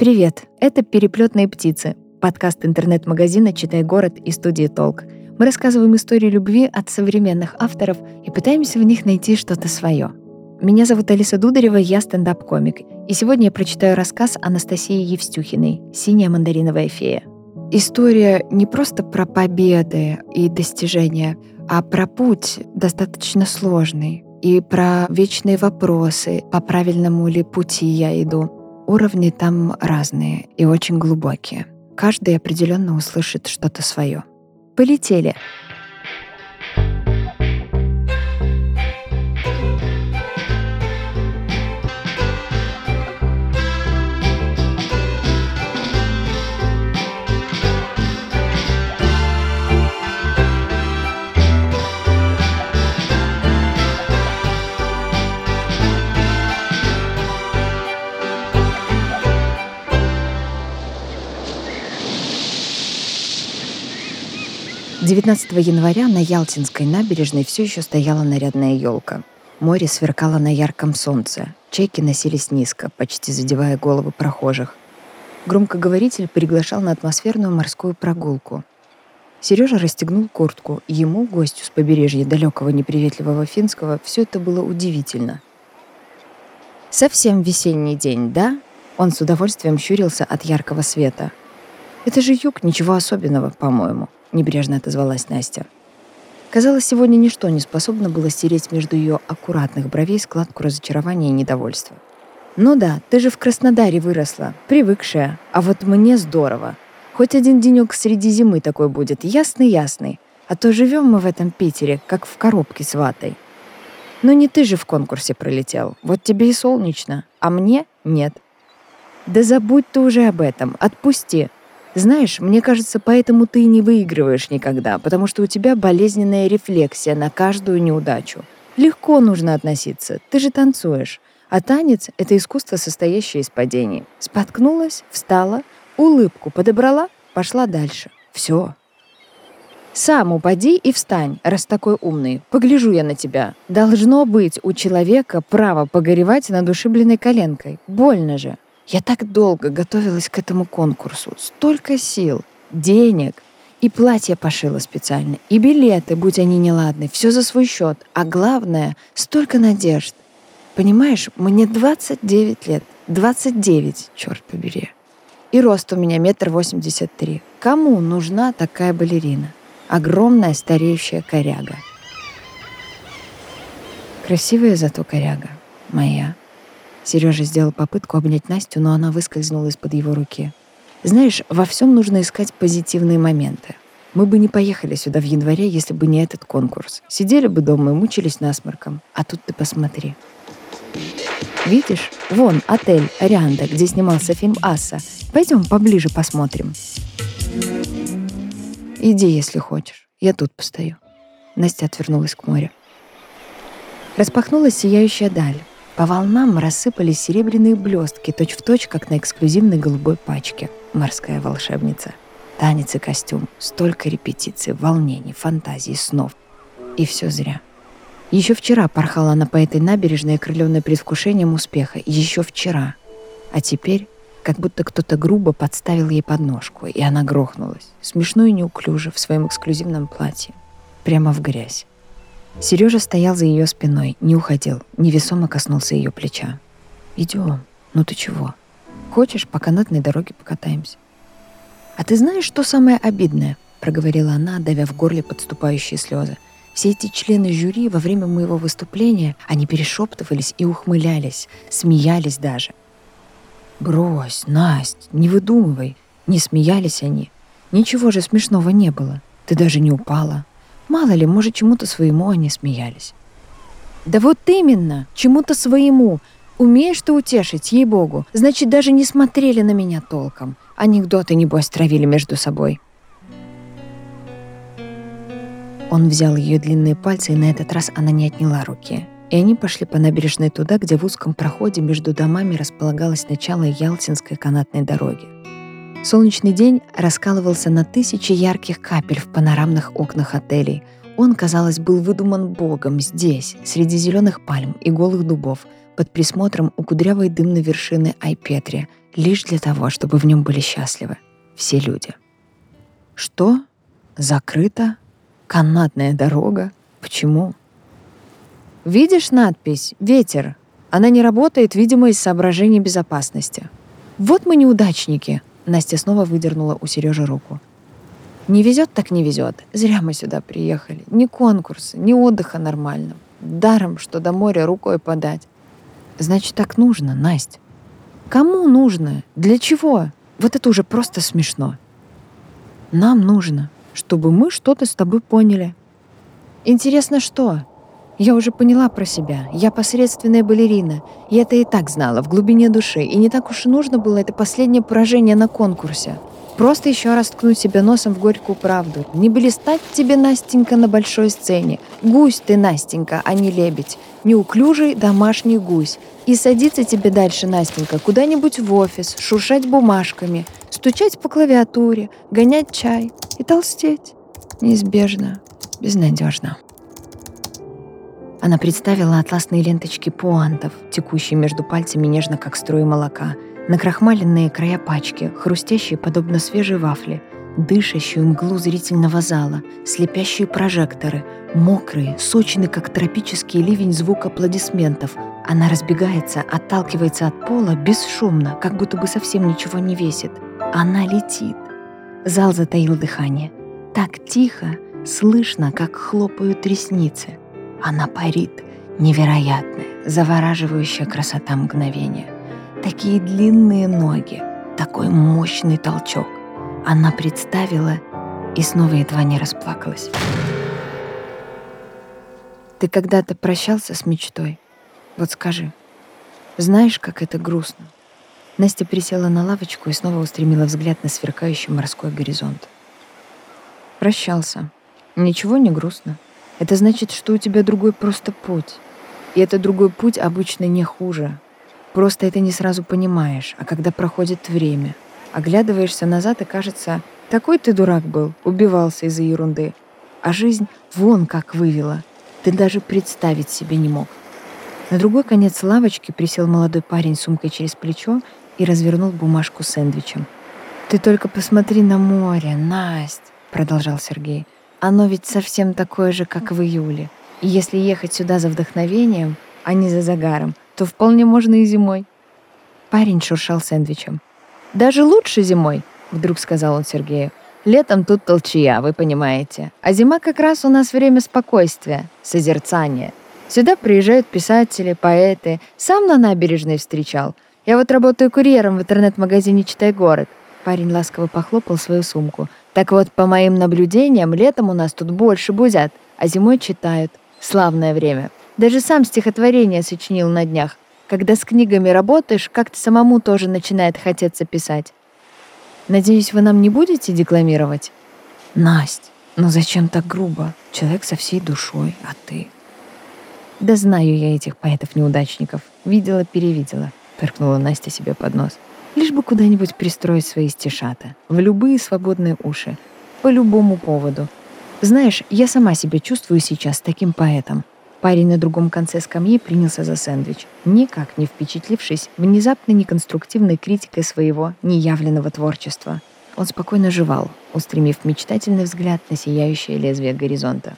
Привет, это «Переплетные птицы», подкаст интернет-магазина «Читай город» и студии «Толк». Мы рассказываем истории любви от современных авторов и пытаемся в них найти что-то свое. Меня зовут Алиса Дударева, я стендап-комик. И сегодня я прочитаю рассказ Анастасии Евстюхиной «Синяя мандариновая фея». История не просто про победы и достижения, а про путь достаточно сложный и про вечные вопросы, по правильному ли пути я иду. Уровни там разные и очень глубокие. Каждый определенно услышит что-то свое. Полетели. 19 января на Ялтинской набережной все еще стояла нарядная елка. Море сверкало на ярком солнце. Чайки носились низко, почти задевая головы прохожих. Громкоговоритель приглашал на атмосферную морскую прогулку. Сережа расстегнул куртку. Ему, гостю с побережья далекого неприветливого финского, все это было удивительно. «Совсем весенний день, да?» Он с удовольствием щурился от яркого света. «Это же юг, ничего особенного, по-моему», — небрежно отозвалась Настя. Казалось, сегодня ничто не способно было стереть между ее аккуратных бровей складку разочарования и недовольства. «Ну да, ты же в Краснодаре выросла, привыкшая, а вот мне здорово. Хоть один денек среди зимы такой будет, ясный-ясный, а то живем мы в этом Питере, как в коробке с ватой. Но не ты же в конкурсе пролетел, вот тебе и солнечно, а мне нет. Да забудь ты уже об этом, отпусти, знаешь, мне кажется, поэтому ты не выигрываешь никогда, потому что у тебя болезненная рефлексия на каждую неудачу. Легко нужно относиться, ты же танцуешь. А танец — это искусство, состоящее из падений. Споткнулась, встала, улыбку подобрала, пошла дальше. Все. Сам упади и встань, раз такой умный. Погляжу я на тебя. Должно быть у человека право погоревать над ушибленной коленкой. Больно же. Я так долго готовилась к этому конкурсу. Столько сил, денег. И платье пошила специально, и билеты, будь они неладны, все за свой счет. А главное, столько надежд. Понимаешь, мне 29 лет. 29, черт побери. И рост у меня метр восемьдесят три. Кому нужна такая балерина? Огромная стареющая коряга. Красивая зато коряга. Моя. Сережа сделал попытку обнять Настю, но она выскользнула из-под его руки. Знаешь, во всем нужно искать позитивные моменты. Мы бы не поехали сюда в январе, если бы не этот конкурс. Сидели бы дома и мучились насморком. А тут ты посмотри. Видишь? Вон, отель Арианда, где снимался фильм «Аса». Пойдем поближе посмотрим. Иди, если хочешь. Я тут постою. Настя отвернулась к морю. Распахнулась сияющая даль. По волнам рассыпались серебряные блестки, точь-в-точь, как на эксклюзивной голубой пачке. Морская волшебница. Танец и костюм. Столько репетиций, волнений, фантазий, снов. И все зря. Еще вчера порхала она по этой набережной, окрыленной предвкушением успеха. Еще вчера. А теперь как будто кто-то грубо подставил ей подножку, и она грохнулась, смешно и неуклюже, в своем эксклюзивном платье, прямо в грязь. Сережа стоял за ее спиной, не уходил, невесомо коснулся ее плеча. «Идем. Ну ты чего? Хочешь, по канатной дороге покатаемся?» «А ты знаешь, что самое обидное?» — проговорила она, давя в горле подступающие слезы. Все эти члены жюри во время моего выступления, они перешептывались и ухмылялись, смеялись даже. «Брось, Насть, не выдумывай!» Не смеялись они. Ничего же смешного не было. Ты даже не упала. Мало ли, может, чему-то своему они смеялись. Да вот именно, чему-то своему. Умеешь ты утешить, ей-богу. Значит, даже не смотрели на меня толком. Анекдоты, небось, травили между собой. Он взял ее длинные пальцы, и на этот раз она не отняла руки. И они пошли по набережной туда, где в узком проходе между домами располагалось начало Ялтинской канатной дороги. Солнечный день раскалывался на тысячи ярких капель в панорамных окнах отелей. Он, казалось, был выдуман Богом здесь, среди зеленых пальм и голых дубов, под присмотром у кудрявой дымной вершины Айпетри, лишь для того, чтобы в нем были счастливы все люди. Что? Закрыта? Канатная дорога? Почему? Видишь надпись «Ветер»? Она не работает, видимо, из соображений безопасности. Вот мы неудачники. Настя снова выдернула у Сережи руку. Не везет, так не везет. Зря мы сюда приехали. Ни конкурса, ни отдыха нормального. Даром, что до моря рукой подать. Значит, так нужно, Настя. Кому нужно? Для чего? Вот это уже просто смешно. Нам нужно, чтобы мы что-то с тобой поняли. Интересно, что? Я уже поняла про себя. Я посредственная балерина. Я это и так знала, в глубине души. И не так уж и нужно было это последнее поражение на конкурсе. Просто еще раз ткнуть себя носом в горькую правду. Не блистать тебе, Настенька, на большой сцене. Гусь ты, Настенька, а не лебедь. Неуклюжий домашний гусь. И садиться тебе дальше, Настенька, куда-нибудь в офис, шуршать бумажками, стучать по клавиатуре, гонять чай и толстеть. Неизбежно, безнадежно. Она представила атласные ленточки пуантов, текущие между пальцами нежно, как струи молока, накрахмаленные края пачки, хрустящие, подобно свежей вафле, дышащую мглу зрительного зала, слепящие прожекторы, мокрые, сочные, как тропический ливень звук аплодисментов. Она разбегается, отталкивается от пола бесшумно, как будто бы совсем ничего не весит. Она летит. Зал затаил дыхание. Так тихо, слышно, как хлопают ресницы. Она парит, невероятная, завораживающая красота мгновения. Такие длинные ноги, такой мощный толчок. Она представила и снова едва не расплакалась. Ты когда-то прощался с мечтой? Вот скажи, знаешь, как это грустно? Настя присела на лавочку и снова устремила взгляд на сверкающий морской горизонт. Прощался. Ничего не грустно. Это значит, что у тебя другой просто путь. И этот другой путь обычно не хуже. Просто это не сразу понимаешь, а когда проходит время, оглядываешься назад и кажется, такой ты дурак был, убивался из-за ерунды. А жизнь вон как вывела. Ты даже представить себе не мог. На другой конец лавочки присел молодой парень с сумкой через плечо и развернул бумажку с сэндвичем. «Ты только посмотри на море, Насть!» — продолжал Сергей. Оно ведь совсем такое же, как в июле. И если ехать сюда за вдохновением, а не за загаром, то вполне можно и зимой. Парень шуршал сэндвичем. «Даже лучше зимой», — вдруг сказал он Сергею. «Летом тут толчья, вы понимаете. А зима как раз у нас время спокойствия, созерцания. Сюда приезжают писатели, поэты. Сам на набережной встречал. Я вот работаю курьером в интернет-магазине «Читай город». Парень ласково похлопал свою сумку — так вот, по моим наблюдениям, летом у нас тут больше бузят, а зимой читают. Славное время. Даже сам стихотворение сочинил на днях. Когда с книгами работаешь, как-то самому тоже начинает хотеться писать. Надеюсь, вы нам не будете декламировать? Насть, ну зачем так грубо? Человек со всей душой, а ты? Да знаю я этих поэтов-неудачников. Видела-перевидела, перкнула Настя себе под нос. Лишь бы куда-нибудь пристроить свои стишата, в любые свободные уши, по любому поводу. Знаешь, я сама себя чувствую сейчас таким поэтом. Парень на другом конце скамьи принялся за сэндвич, никак не впечатлившись внезапной неконструктивной критикой своего неявленного творчества. Он спокойно жевал, устремив мечтательный взгляд на сияющее лезвие горизонта.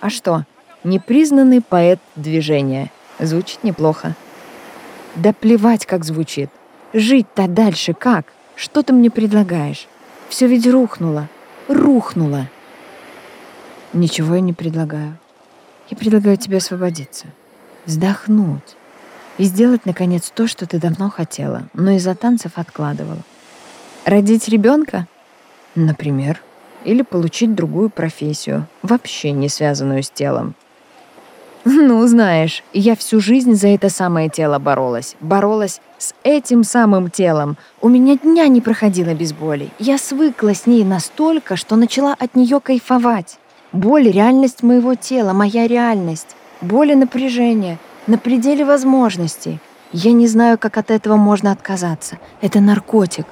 А что? Непризнанный поэт движения. Звучит неплохо. Да плевать, как звучит. Жить-то дальше как? Что ты мне предлагаешь? Все ведь рухнуло. Рухнуло. Ничего я не предлагаю. Я предлагаю тебе освободиться. Вздохнуть. И сделать, наконец, то, что ты давно хотела, но из-за танцев откладывала. Родить ребенка? Например. Или получить другую профессию, вообще не связанную с телом. Ну, знаешь, я всю жизнь за это самое тело боролась. Боролась с этим самым телом. У меня дня не проходило без боли. Я свыкла с ней настолько, что начала от нее кайфовать. Боль — реальность моего тела, моя реальность. Боль и напряжение, на пределе возможностей. Я не знаю, как от этого можно отказаться. Это наркотик.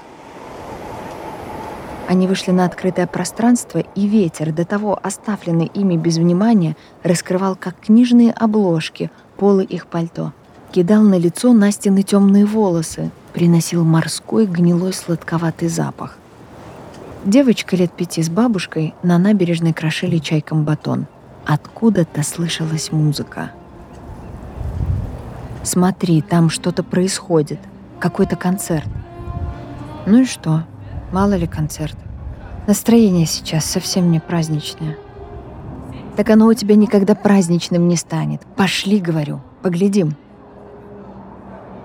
Они вышли на открытое пространство, и ветер, до того оставленный ими без внимания, раскрывал, как книжные обложки, полы их пальто. кидал на лицо Настины темные волосы, приносил морской гнилой сладковатый запах. Девочка лет пяти с бабушкой на набережной крошили чайком батон. Откуда-то слышалась музыка. «Смотри, там что-то происходит. Какой-то концерт». «Ну и что? Мало ли концерт. Настроение сейчас совсем не праздничное». «Так оно у тебя никогда праздничным не станет. Пошли, говорю, поглядим».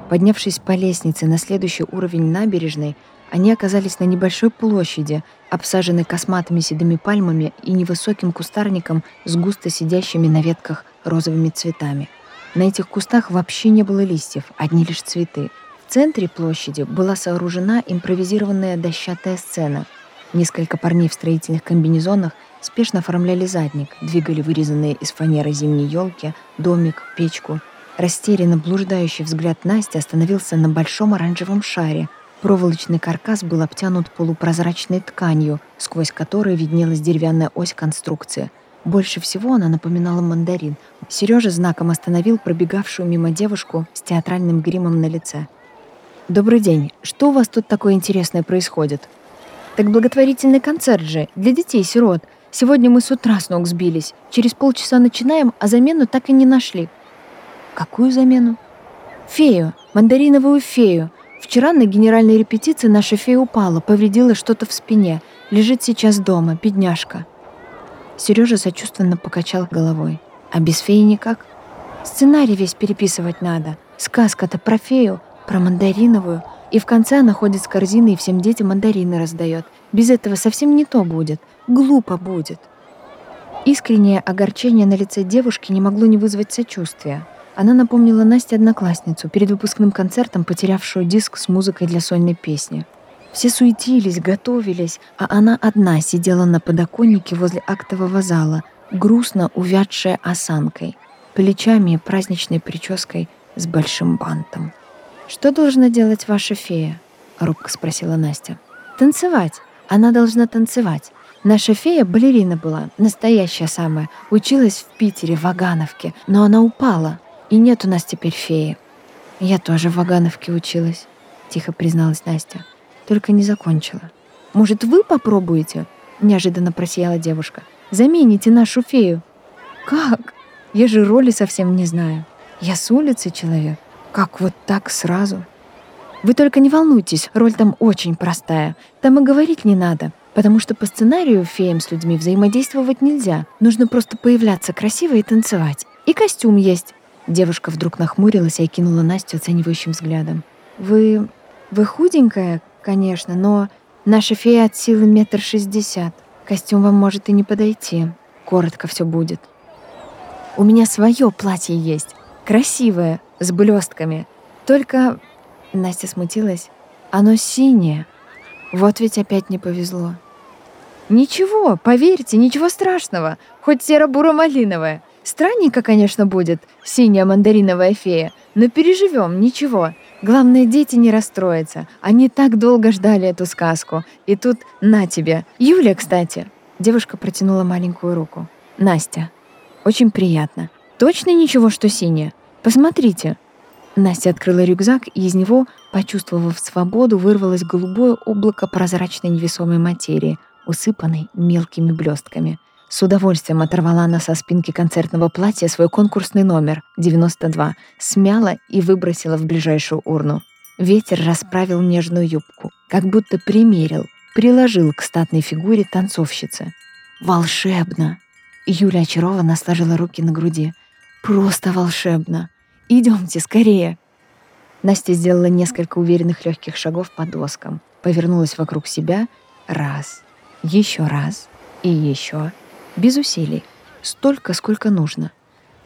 Поднявшись по лестнице на следующий уровень набережной, они оказались на небольшой площади, обсаженной косматыми седыми пальмами и невысоким кустарником с густо сидящими на ветках розовыми цветами. На этих кустах вообще не было листьев, одни лишь цветы. В центре площади была сооружена импровизированная дощатая сцена. Несколько парней в строительных комбинезонах спешно оформляли задник, двигали вырезанные из фанеры зимние елки, домик, печку. Растерянно блуждающий взгляд Насти остановился на большом оранжевом шаре — Проволочный каркас был обтянут полупрозрачной тканью, сквозь которую виднелась деревянная ось конструкции. Больше всего она напоминала мандарин. Сережа знаком остановил пробегавшую мимо девушку с театральным гримом на лице. «Добрый день. Что у вас тут такое интересное происходит?» «Так благотворительный концерт же, для детей-сирот. Сегодня мы с утра с ног сбились. Через полчаса начинаем, а замену так и не нашли». «Какую замену?» «Фею. Мандариновую фею. Вчера на генеральной репетиции наша фея упала, повредила что-то в спине. Лежит сейчас дома, бедняжка. Сережа сочувственно покачал головой. А без феи никак? Сценарий весь переписывать надо. Сказка-то про фею, про мандариновую. И в конце она ходит с корзиной и всем детям мандарины раздает. Без этого совсем не то будет. Глупо будет. Искреннее огорчение на лице девушки не могло не вызвать сочувствия. Она напомнила Насте одноклассницу, перед выпускным концертом потерявшую диск с музыкой для сольной песни. Все суетились, готовились, а она одна сидела на подоконнике возле актового зала, грустно увядшая осанкой, плечами и праздничной прической с большим бантом. «Что должна делать ваша фея?» — робко спросила Настя. «Танцевать. Она должна танцевать. Наша фея балерина была, настоящая самая. Училась в Питере, в Вагановке, но она упала. И нет у нас теперь феи. Я тоже в Вагановке училась, тихо призналась Настя. Только не закончила. Может, вы попробуете? Неожиданно просияла девушка. Замените нашу фею. Как? Я же роли совсем не знаю. Я с улицы человек. Как вот так сразу? Вы только не волнуйтесь, роль там очень простая. Там и говорить не надо, потому что по сценарию феям с людьми взаимодействовать нельзя. Нужно просто появляться красиво и танцевать. И костюм есть. Девушка вдруг нахмурилась и окинула Настю оценивающим взглядом. «Вы... вы худенькая, конечно, но наша фея от силы метр шестьдесят. Костюм вам может и не подойти. Коротко все будет. У меня свое платье есть. Красивое, с блестками. Только...» Настя смутилась. «Оно синее. Вот ведь опять не повезло». «Ничего, поверьте, ничего страшного. Хоть серо-буро-малиновое. Странненько, конечно, будет, синяя мандариновая фея, но переживем, ничего. Главное, дети не расстроятся. Они так долго ждали эту сказку. И тут на тебе. Юля, кстати. Девушка протянула маленькую руку. Настя. Очень приятно. Точно ничего, что синяя? Посмотрите. Настя открыла рюкзак, и из него, почувствовав свободу, вырвалось голубое облако прозрачной невесомой материи, усыпанной мелкими блестками — с удовольствием оторвала она со спинки концертного платья свой конкурсный номер 92, смяла и выбросила в ближайшую урну. Ветер расправил нежную юбку, как будто примерил, приложил к статной фигуре танцовщицы. «Волшебно!» Юля очарованно сложила руки на груди. «Просто волшебно! Идемте скорее!» Настя сделала несколько уверенных легких шагов по доскам, повернулась вокруг себя раз, еще раз и еще без усилий, столько, сколько нужно.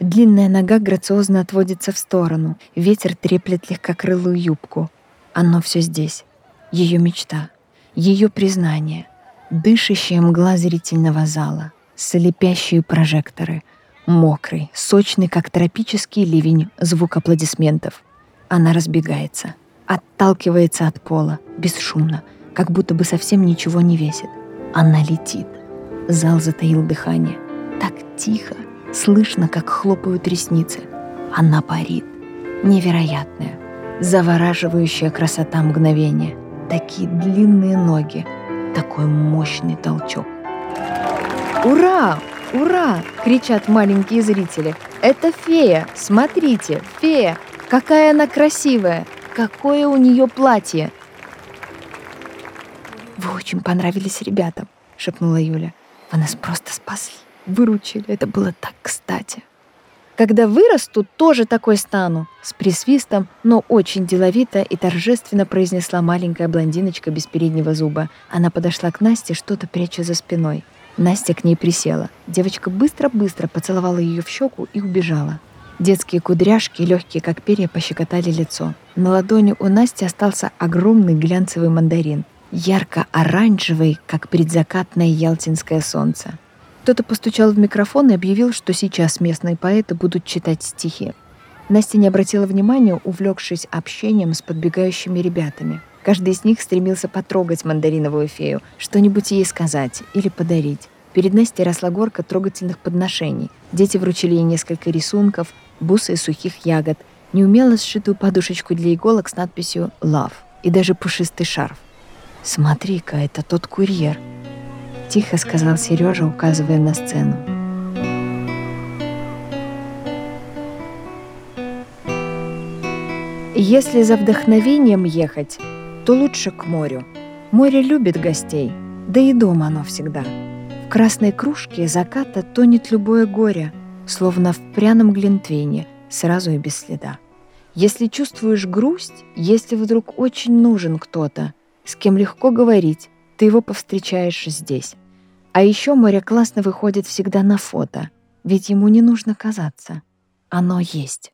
Длинная нога грациозно отводится в сторону, ветер треплет легкокрылую юбку. Оно все здесь. Ее мечта, ее признание, дышащая мгла зрительного зала, слепящие прожекторы, мокрый, сочный, как тропический ливень, звук аплодисментов. Она разбегается, отталкивается от пола, бесшумно, как будто бы совсем ничего не весит. Она летит — Зал затаил дыхание. Так тихо, слышно, как хлопают ресницы. Она парит. Невероятная, завораживающая красота мгновения. Такие длинные ноги, такой мощный толчок. «Ура! Ура!» — кричат маленькие зрители. «Это фея! Смотрите, фея! Какая она красивая! Какое у нее платье!» «Вы очень понравились ребятам», — шепнула Юля. «Вы нас просто спасли, выручили. Это было так кстати». Когда вырасту, тоже такой стану!» С присвистом, но очень деловито и торжественно произнесла маленькая блондиночка без переднего зуба. Она подошла к Насте, что-то пряча за спиной. Настя к ней присела. Девочка быстро-быстро поцеловала ее в щеку и убежала. Детские кудряшки, легкие как перья, пощекотали лицо. На ладони у Насти остался огромный глянцевый мандарин, ярко-оранжевый, как предзакатное ялтинское солнце. Кто-то постучал в микрофон и объявил, что сейчас местные поэты будут читать стихи. Настя не обратила внимания, увлекшись общением с подбегающими ребятами. Каждый из них стремился потрогать мандариновую фею, что-нибудь ей сказать или подарить. Перед Настей росла горка трогательных подношений. Дети вручили ей несколько рисунков, бусы из сухих ягод, неумело сшитую подушечку для иголок с надписью «Love» и даже пушистый шарф. «Смотри-ка, это тот курьер», — тихо сказал Сережа, указывая на сцену. Если за вдохновением ехать, то лучше к морю. Море любит гостей, да и дома оно всегда. В красной кружке заката тонет любое горе, словно в пряном глинтвейне, сразу и без следа. Если чувствуешь грусть, если вдруг очень нужен кто-то, с кем легко говорить, ты его повстречаешь здесь. А еще море классно выходит всегда на фото, ведь ему не нужно казаться. Оно есть.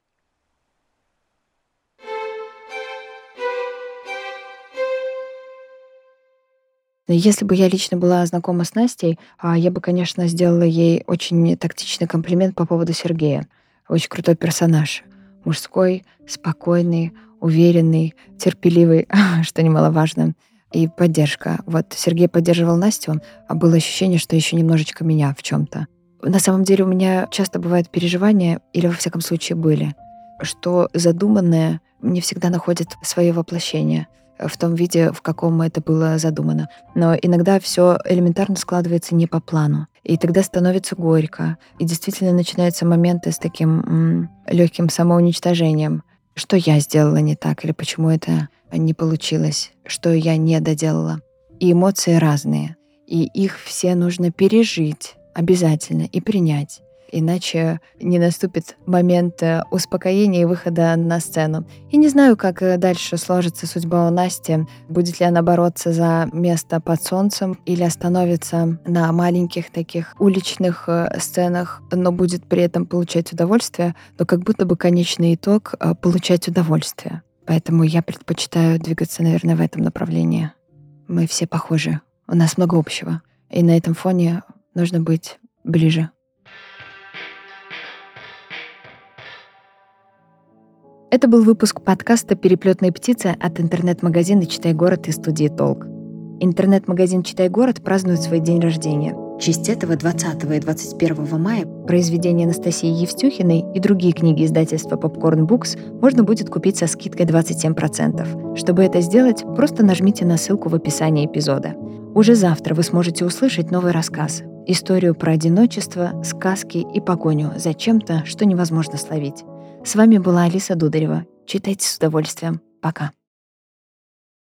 Если бы я лично была знакома с Настей, а, я бы, конечно, сделала ей очень тактичный комплимент по поводу Сергея. Очень крутой персонаж. Мужской, спокойный, уверенный, терпеливый, что немаловажно, и поддержка. Вот Сергей поддерживал Настю, а было ощущение, что еще немножечко меня в чем то На самом деле у меня часто бывают переживания, или во всяком случае были, что задуманное не всегда находит свое воплощение — в том виде, в каком это было задумано. Но иногда все элементарно складывается не по плану. И тогда становится горько. И действительно начинаются моменты с таким м- легким самоуничтожением. Что я сделала не так, или почему это не получилось, что я не доделала. И эмоции разные. И их все нужно пережить обязательно и принять иначе не наступит момент э, успокоения и выхода на сцену. И не знаю, как э, дальше сложится судьба у Насти. Будет ли она бороться за место под солнцем или остановится на маленьких таких уличных э, сценах, но будет при этом получать удовольствие, но как будто бы конечный итог — получать удовольствие. Поэтому я предпочитаю двигаться, наверное, в этом направлении. Мы все похожи, у нас много общего. И на этом фоне нужно быть ближе. Это был выпуск подкаста «Переплетные птицы» от интернет-магазина «Читай город» и студии «Толк». Интернет-магазин «Читай город» празднует свой день рождения. В честь этого 20 и 21 мая произведения Анастасии Евстюхиной и другие книги издательства Popcorn Books можно будет купить со скидкой 27%. Чтобы это сделать, просто нажмите на ссылку в описании эпизода. Уже завтра вы сможете услышать новый рассказ. Историю про одиночество, сказки и погоню за чем-то, что невозможно словить. С вами была Алиса Дударева. Читайте с удовольствием. Пока.